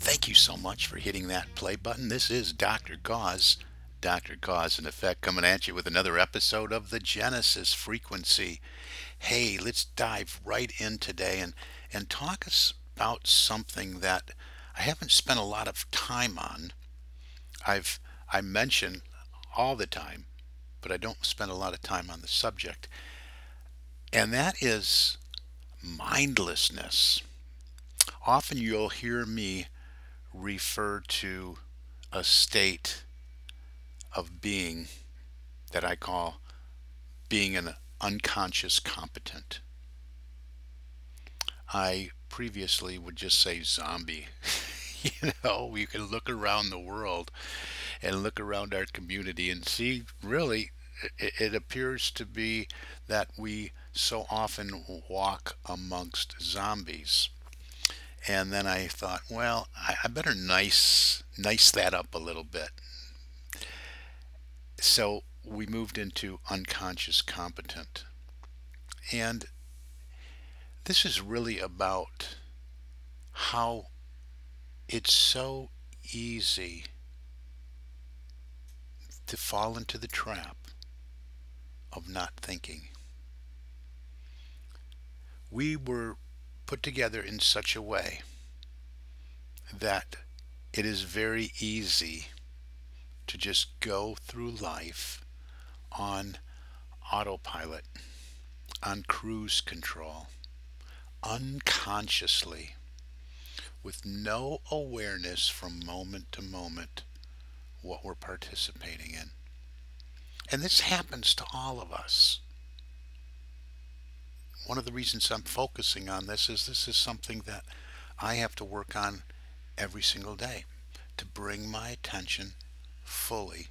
Thank you so much for hitting that play button. This is Dr. Koz, Dr. Koz in Effect, coming at you with another episode of the Genesis Frequency. Hey, let's dive right in today and, and talk about something that I haven't spent a lot of time on. I've I mention all the time, but I don't spend a lot of time on the subject. And that is mindlessness. Often you'll hear me refer to a state of being that I call being an unconscious competent. I previously would just say zombie. you know, we can look around the world and look around our community and see really it, it appears to be that we so often walk amongst zombies. And then I thought, well, I, I better nice nice that up a little bit. So we moved into unconscious competent. And this is really about how it's so easy to fall into the trap of not thinking. We were put together in such a way that it is very easy to just go through life on autopilot, on cruise control, unconsciously, with no awareness from moment to moment what we're participating in. And this happens to all of us one of the reasons I'm focusing on this is this is something that I have to work on every single day to bring my attention fully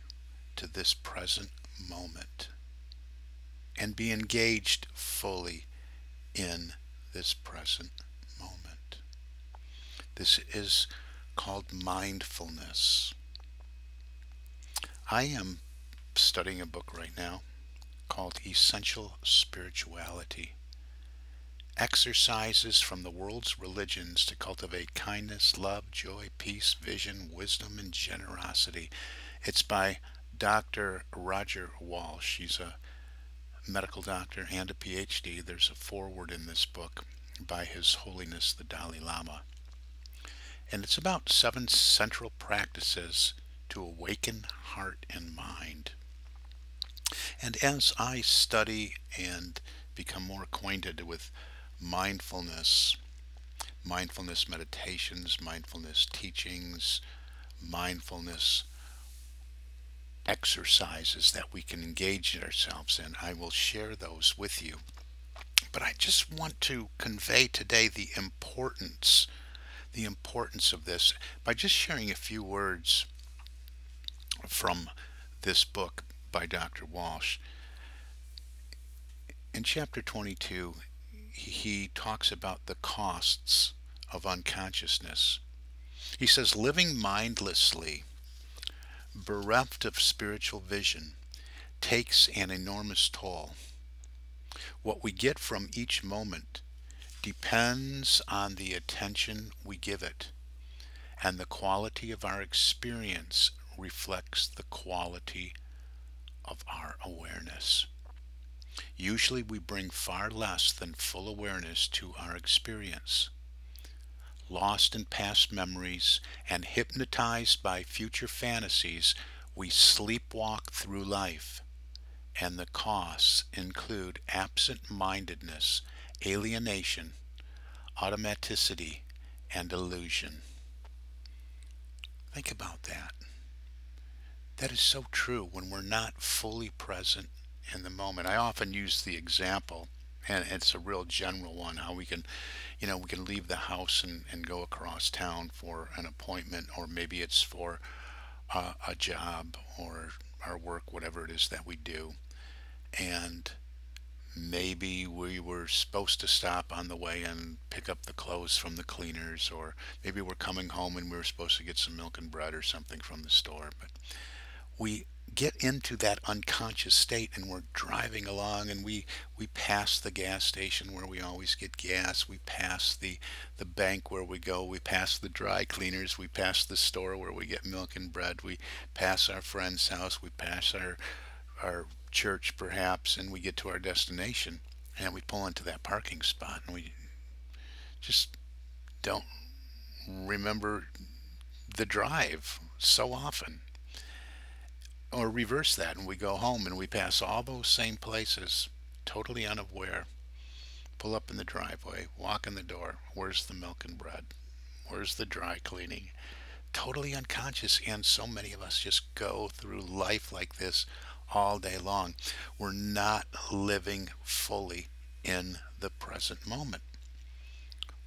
to this present moment and be engaged fully in this present moment. This is called mindfulness. I am studying a book right now called Essential Spirituality exercises from the world's religions to cultivate kindness, love, joy, peace, vision, wisdom, and generosity. It's by Dr. Roger Walsh. He's a medical doctor and a PhD. There's a foreword in this book by His Holiness the Dalai Lama. And it's about seven central practices to awaken heart and mind. And as I study and become more acquainted with mindfulness, mindfulness meditations, mindfulness teachings, mindfulness exercises that we can engage ourselves in. I will share those with you. But I just want to convey today the importance, the importance of this by just sharing a few words from this book by Dr. Walsh. In chapter 22, he talks about the costs of unconsciousness. He says, living mindlessly, bereft of spiritual vision, takes an enormous toll. What we get from each moment depends on the attention we give it, and the quality of our experience reflects the quality of our awareness. Usually we bring far less than full awareness to our experience. lost in past memories, and hypnotized by future fantasies, we sleepwalk through life. And the costs include absent mindedness, alienation, automaticity, and illusion. Think about that. That is so true when we're not fully present in the moment. I often use the example, and it's a real general one, how we can, you know, we can leave the house and, and go across town for an appointment, or maybe it's for a job or our work, whatever it is that we do. And maybe we were supposed to stop on the way and pick up the clothes from the cleaners, or maybe we're coming home and we were supposed to get some milk and bread or something from the store. But we get into that unconscious state and we're driving along and we we pass the gas station where we always get gas. We pass the the bank where we go. We pass the dry cleaners. We pass the store where we get milk and bread. We pass our friend's house. We pass our our church perhaps and we get to our destination. And we pull into that parking spot and we just don't remember the drive so often or reverse that and we go home and we pass all those same places totally unaware pull up in the driveway walk in the door where's the milk and bread? Where's the dry cleaning? Totally unconscious and so many of us just go through life like this all day long. We're not living fully in the present moment.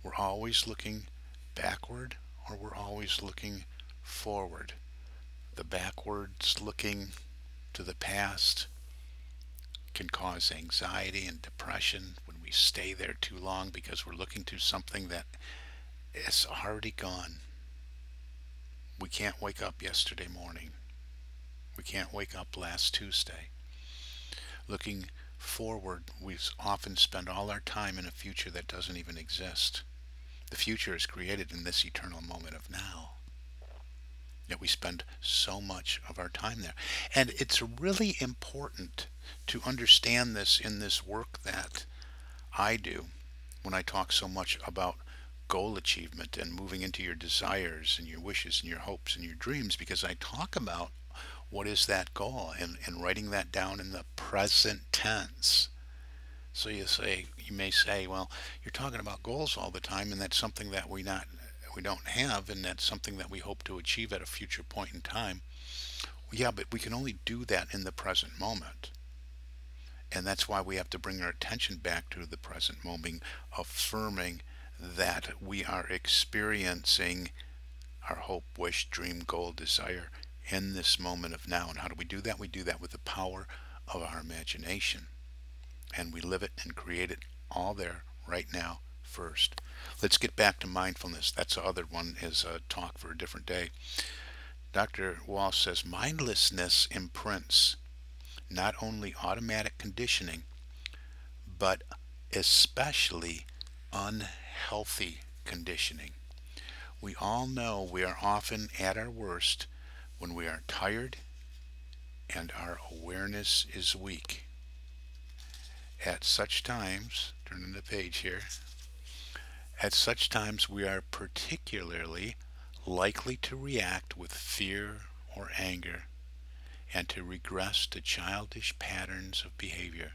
We're always looking backward or we're always looking forward the backwards looking to the past can cause anxiety and depression when we stay there too long because we're looking to something that is already gone. We can't wake up yesterday morning. We can't wake up last Tuesday. Looking forward, we often spend all our time in a future that doesn't even exist. The future is created in this eternal moment of now. Yet we spend so much of our time there. And it's really important to understand this in this work that I do when I talk so much about goal achievement and moving into your desires and your wishes and your hopes and your dreams because I talk about what is that goal and, and writing that down in the present tense. So you say you may say, well, you're talking about goals all the time and that's something that we not we don't have and that's something that we hope to achieve at a future point in time. Yeah, but we can only do that in the present moment. And that's why we have to bring our attention back to the present moment, affirming that we are experiencing our hope, wish, dream, goal, desire in this moment of now. And how do we do that? We do that with the power of our imagination. And we live it and create it all there right now first. Let's get back to mindfulness. That's the other one is a uh, talk for a different day. Dr. Walsh says mindlessness imprints not only automatic conditioning, but especially unhealthy conditioning. We all know we are often at our worst when we are tired and our awareness is weak. At such times, turning the page here, at such times, we are particularly likely to react with fear or anger and to regress to childish patterns of behavior.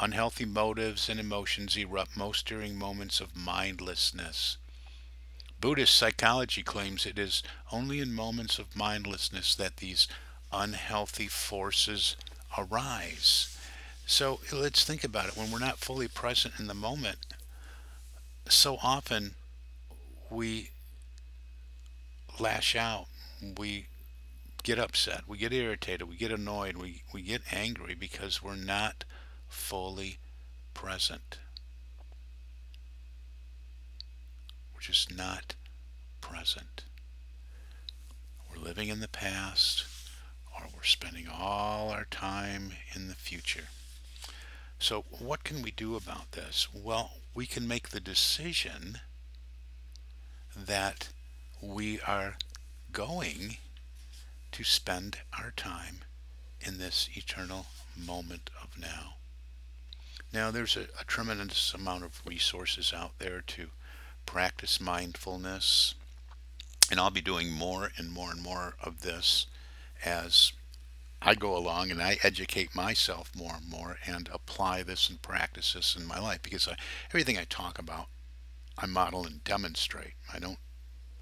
Unhealthy motives and emotions erupt most during moments of mindlessness. Buddhist psychology claims it is only in moments of mindlessness that these unhealthy forces arise. So let's think about it. When we're not fully present in the moment, so often we lash out, we get upset, we get irritated, we get annoyed, we, we get angry because we're not fully present. We're just not present. We're living in the past or we're spending all our time in the future. So, what can we do about this? Well, we can make the decision that we are going to spend our time in this eternal moment of now. Now, there's a, a, tremendous amount of resources out there to practice mindfulness. And I'll be doing more and more and more of this as I go along and I educate myself more and more and apply this and practice this in my life because I, everything I talk about, I model and demonstrate. I don't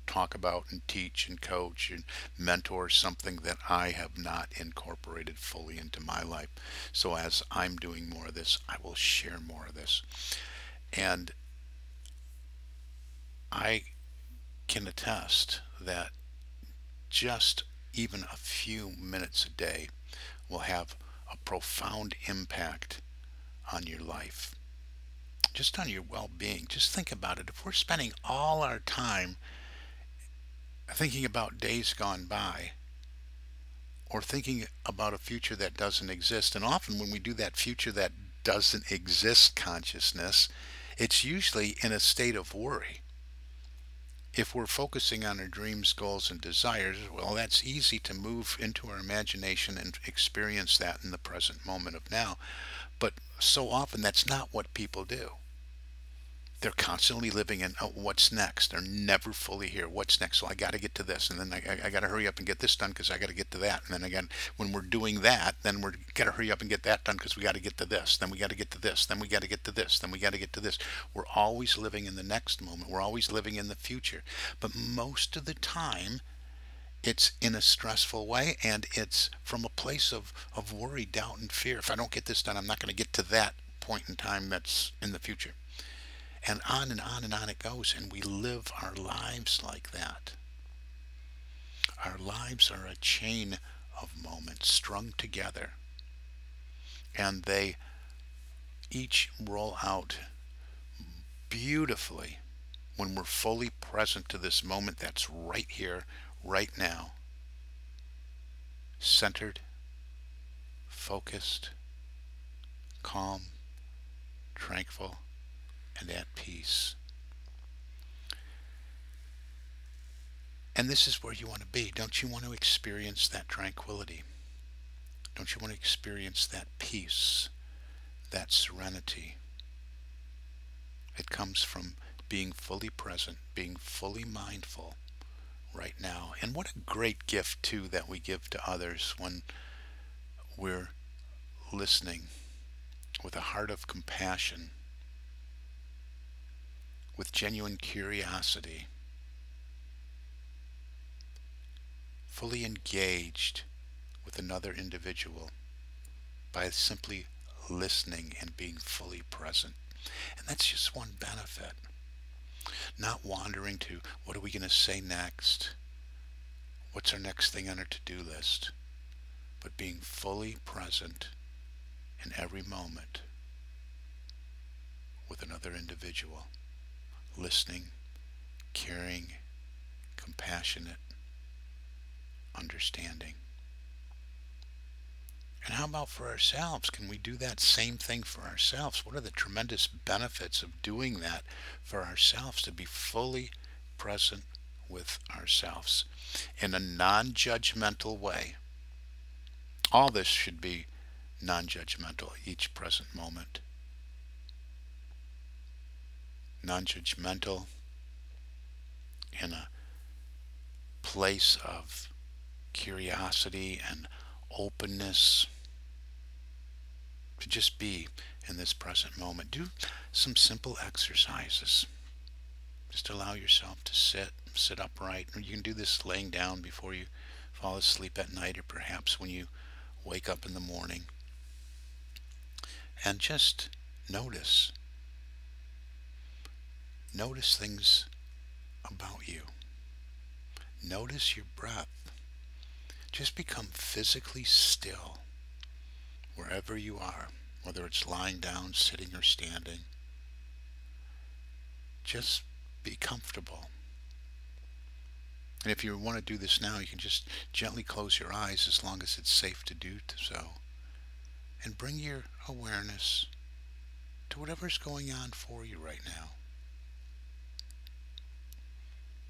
talk about and teach and coach and mentor something that I have not incorporated fully into my life. So as I'm doing more of this, I will share more of this. And I can attest that just even a few minutes a day will have a profound impact on your life, just on your well being. Just think about it. If we're spending all our time thinking about days gone by, or thinking about a future that doesn't exist, and often when we do that future that doesn't exist consciousness, it's usually in a state of worry if we're focusing on our dreams, goals, and desires, well, that's easy to move into our imagination and experience that in the present moment of now. But so often that's not what people do they're constantly living in oh, what's next. They're never fully here. What's next? So I got to get to this, and then I, I got to hurry up and get this done because I got to get to that. And then again, when we're doing that, then we're got to hurry up and get that done because we got to get to this. Then we got to get to this. Then we got to get to this. Then we got to get to this. We're always living in the next moment. We're always living in the future. But most of the time, it's in a stressful way and it's from a place of, of worry, doubt, and fear. If I don't get this done, I'm not going to get to that point in time that's in the future. And on and on and on it goes. And we live our lives like that. Our lives are a chain of moments strung together. And they each roll out beautifully when we're fully present to this moment that's right here, right now. Centered, focused, calm, tranquil, and at peace. And this is where you want to be. Don't you want to experience that tranquility? Don't you want to experience that peace, that serenity? It comes from being fully present, being fully mindful right now. And what a great gift, too, that we give to others when we're listening with a heart of compassion with genuine curiosity, fully engaged with another individual by simply listening and being fully present. And that's just one benefit. Not wandering to what are we going to say next? What's our next thing on our to-do list? But being fully present in every moment with another individual listening, caring, compassionate, understanding. And how about for ourselves? Can we do that same thing for ourselves? What are the tremendous benefits of doing that for ourselves to be fully present with ourselves in a non judgmental way? All this should be non judgmental, each present moment non-judgmental, in a place of curiosity and openness to just be in this present moment. Do some simple exercises. Just allow yourself to sit, sit upright. You can do this laying down before you fall asleep at night or perhaps when you wake up in the morning. And just notice Notice things about you. Notice your breath. Just become physically still wherever you are, whether it's lying down, sitting, or standing. Just be comfortable. And if you want to do this now, you can just gently close your eyes as long as it's safe to do so. And bring your awareness to whatever's going on for you right now.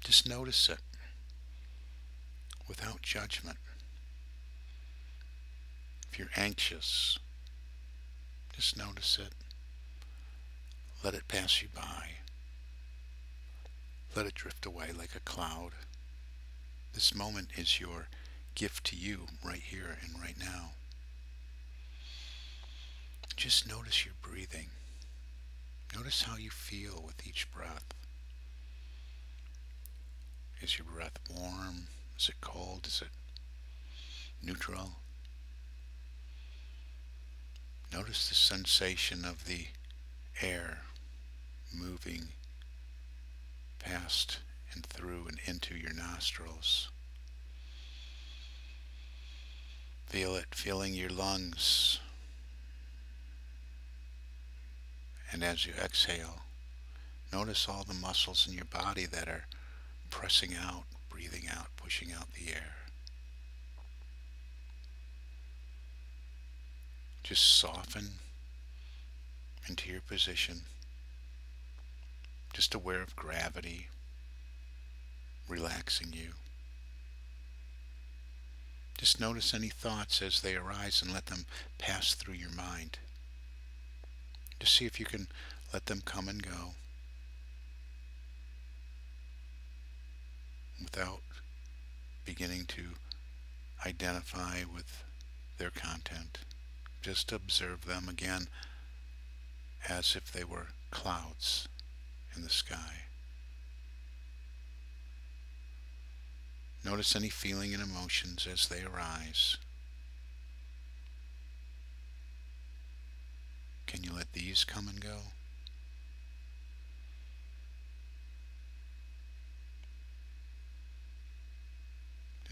Just notice it without judgment. If you're anxious, just notice it. Let it pass you by. let it drift away like a cloud. This moment is your gift to you right here and right now. Just notice your breathing. Notice how you feel with each breath. Is your breath warm? Is it cold? Is it neutral? Notice the sensation of the air moving past and through and into your nostrils. Feel it filling your lungs. And as you exhale, notice all the muscles in your body that are pressing out, breathing out, pushing out the air. Just soften into your position, just aware of gravity relaxing you. Just notice any thoughts as they arise and let them pass through your mind. Just see if you can let them come and go without beginning to identify with their content. Just observe them again as if they were clouds in the sky. Notice any feeling and emotions as they arise. Can you let these come and go?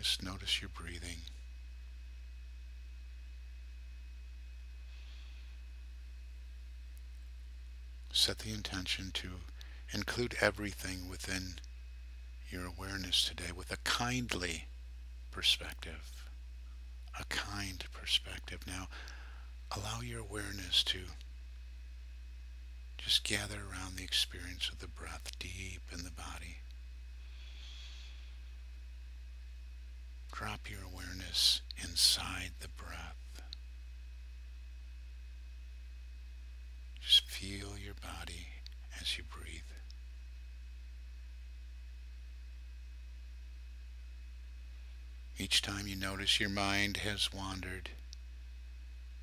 Just notice your breathing. Set the intention to include everything within your awareness today with a kindly perspective. A kind perspective. Now, allow your awareness to just gather around the experience of the breath deep in the body. Drop your awareness inside the breath. Just feel your body as you breathe. Each time you notice your mind has wandered,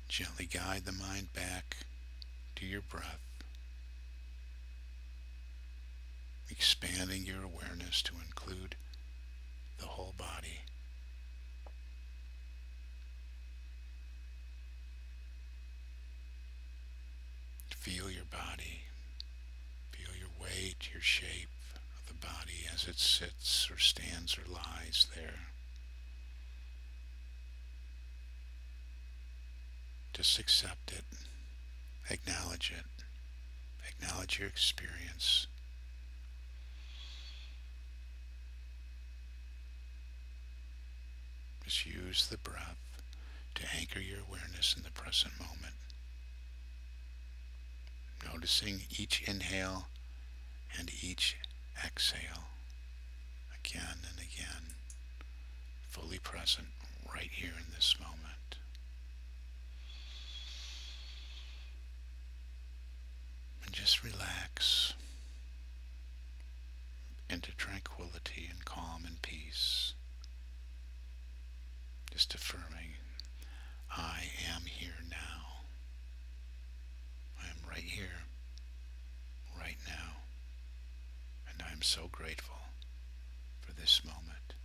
gently guide the mind back to your breath, expanding your awareness to include the whole body. Feel your body. Feel your weight, your shape of the body as it sits or stands or lies there. Just accept it. Acknowledge it. Acknowledge your experience. Just use the breath to anchor your awareness in the present moment noticing each inhale and each exhale again and again, fully present right here in this moment. And just relax into tranquility and calm and peace. Just affirming, I am here now. I am right here right now. And I'm so grateful for this moment.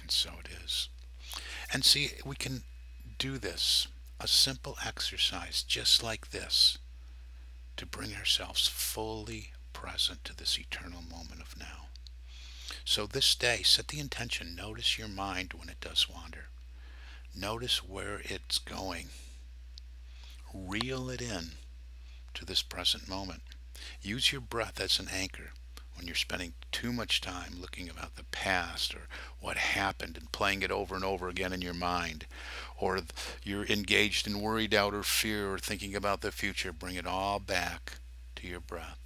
And so it is. And see, we can do this, a simple exercise just like this, to bring ourselves fully present to this eternal moment of now. So this day, set the intention. Notice your mind when it does wander. Notice where it's going reel it in to this present moment. Use your breath as an anchor when you're spending too much time looking about the past or what happened and playing it over and over again in your mind, or you're engaged in worry, doubt, or fear, or thinking about the future. Bring it all back to your breath.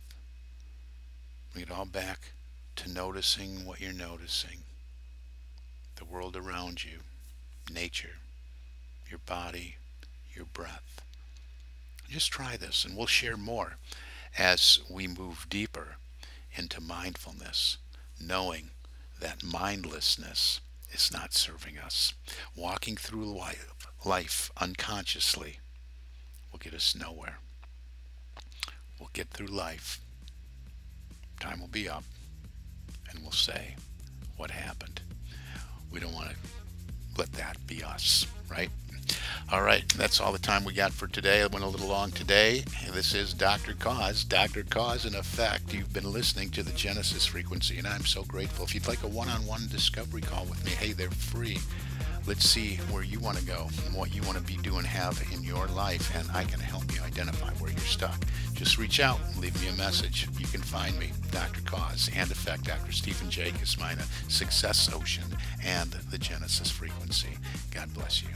Bring it all back to noticing what you're noticing the world around you, nature, your body, your breath. Just try this and we'll share more as we move deeper into mindfulness, knowing that mindlessness is not serving us. Walking through life, life unconsciously will get us nowhere. We'll get through life. Time will be up, and we'll say, What happened? We don't want to let that be us, right? All right, that's all the time we got for today. I went a little long today. This is Dr. Koz, Dr. Koz in Effect. You've been listening to the Genesis frequency, and I'm so grateful. If you'd like a one on one discovery call with me, hey, they're free. Let's see where you want to go and what you want to be doing, have in your life, and I can help you identify where you're stuck. Just reach out, leave me a message. You can find me, Dr. Koz and Effect, Dr. Stephen J. Kosmyna, Success Ocean, and the Genesis frequency. God bless you.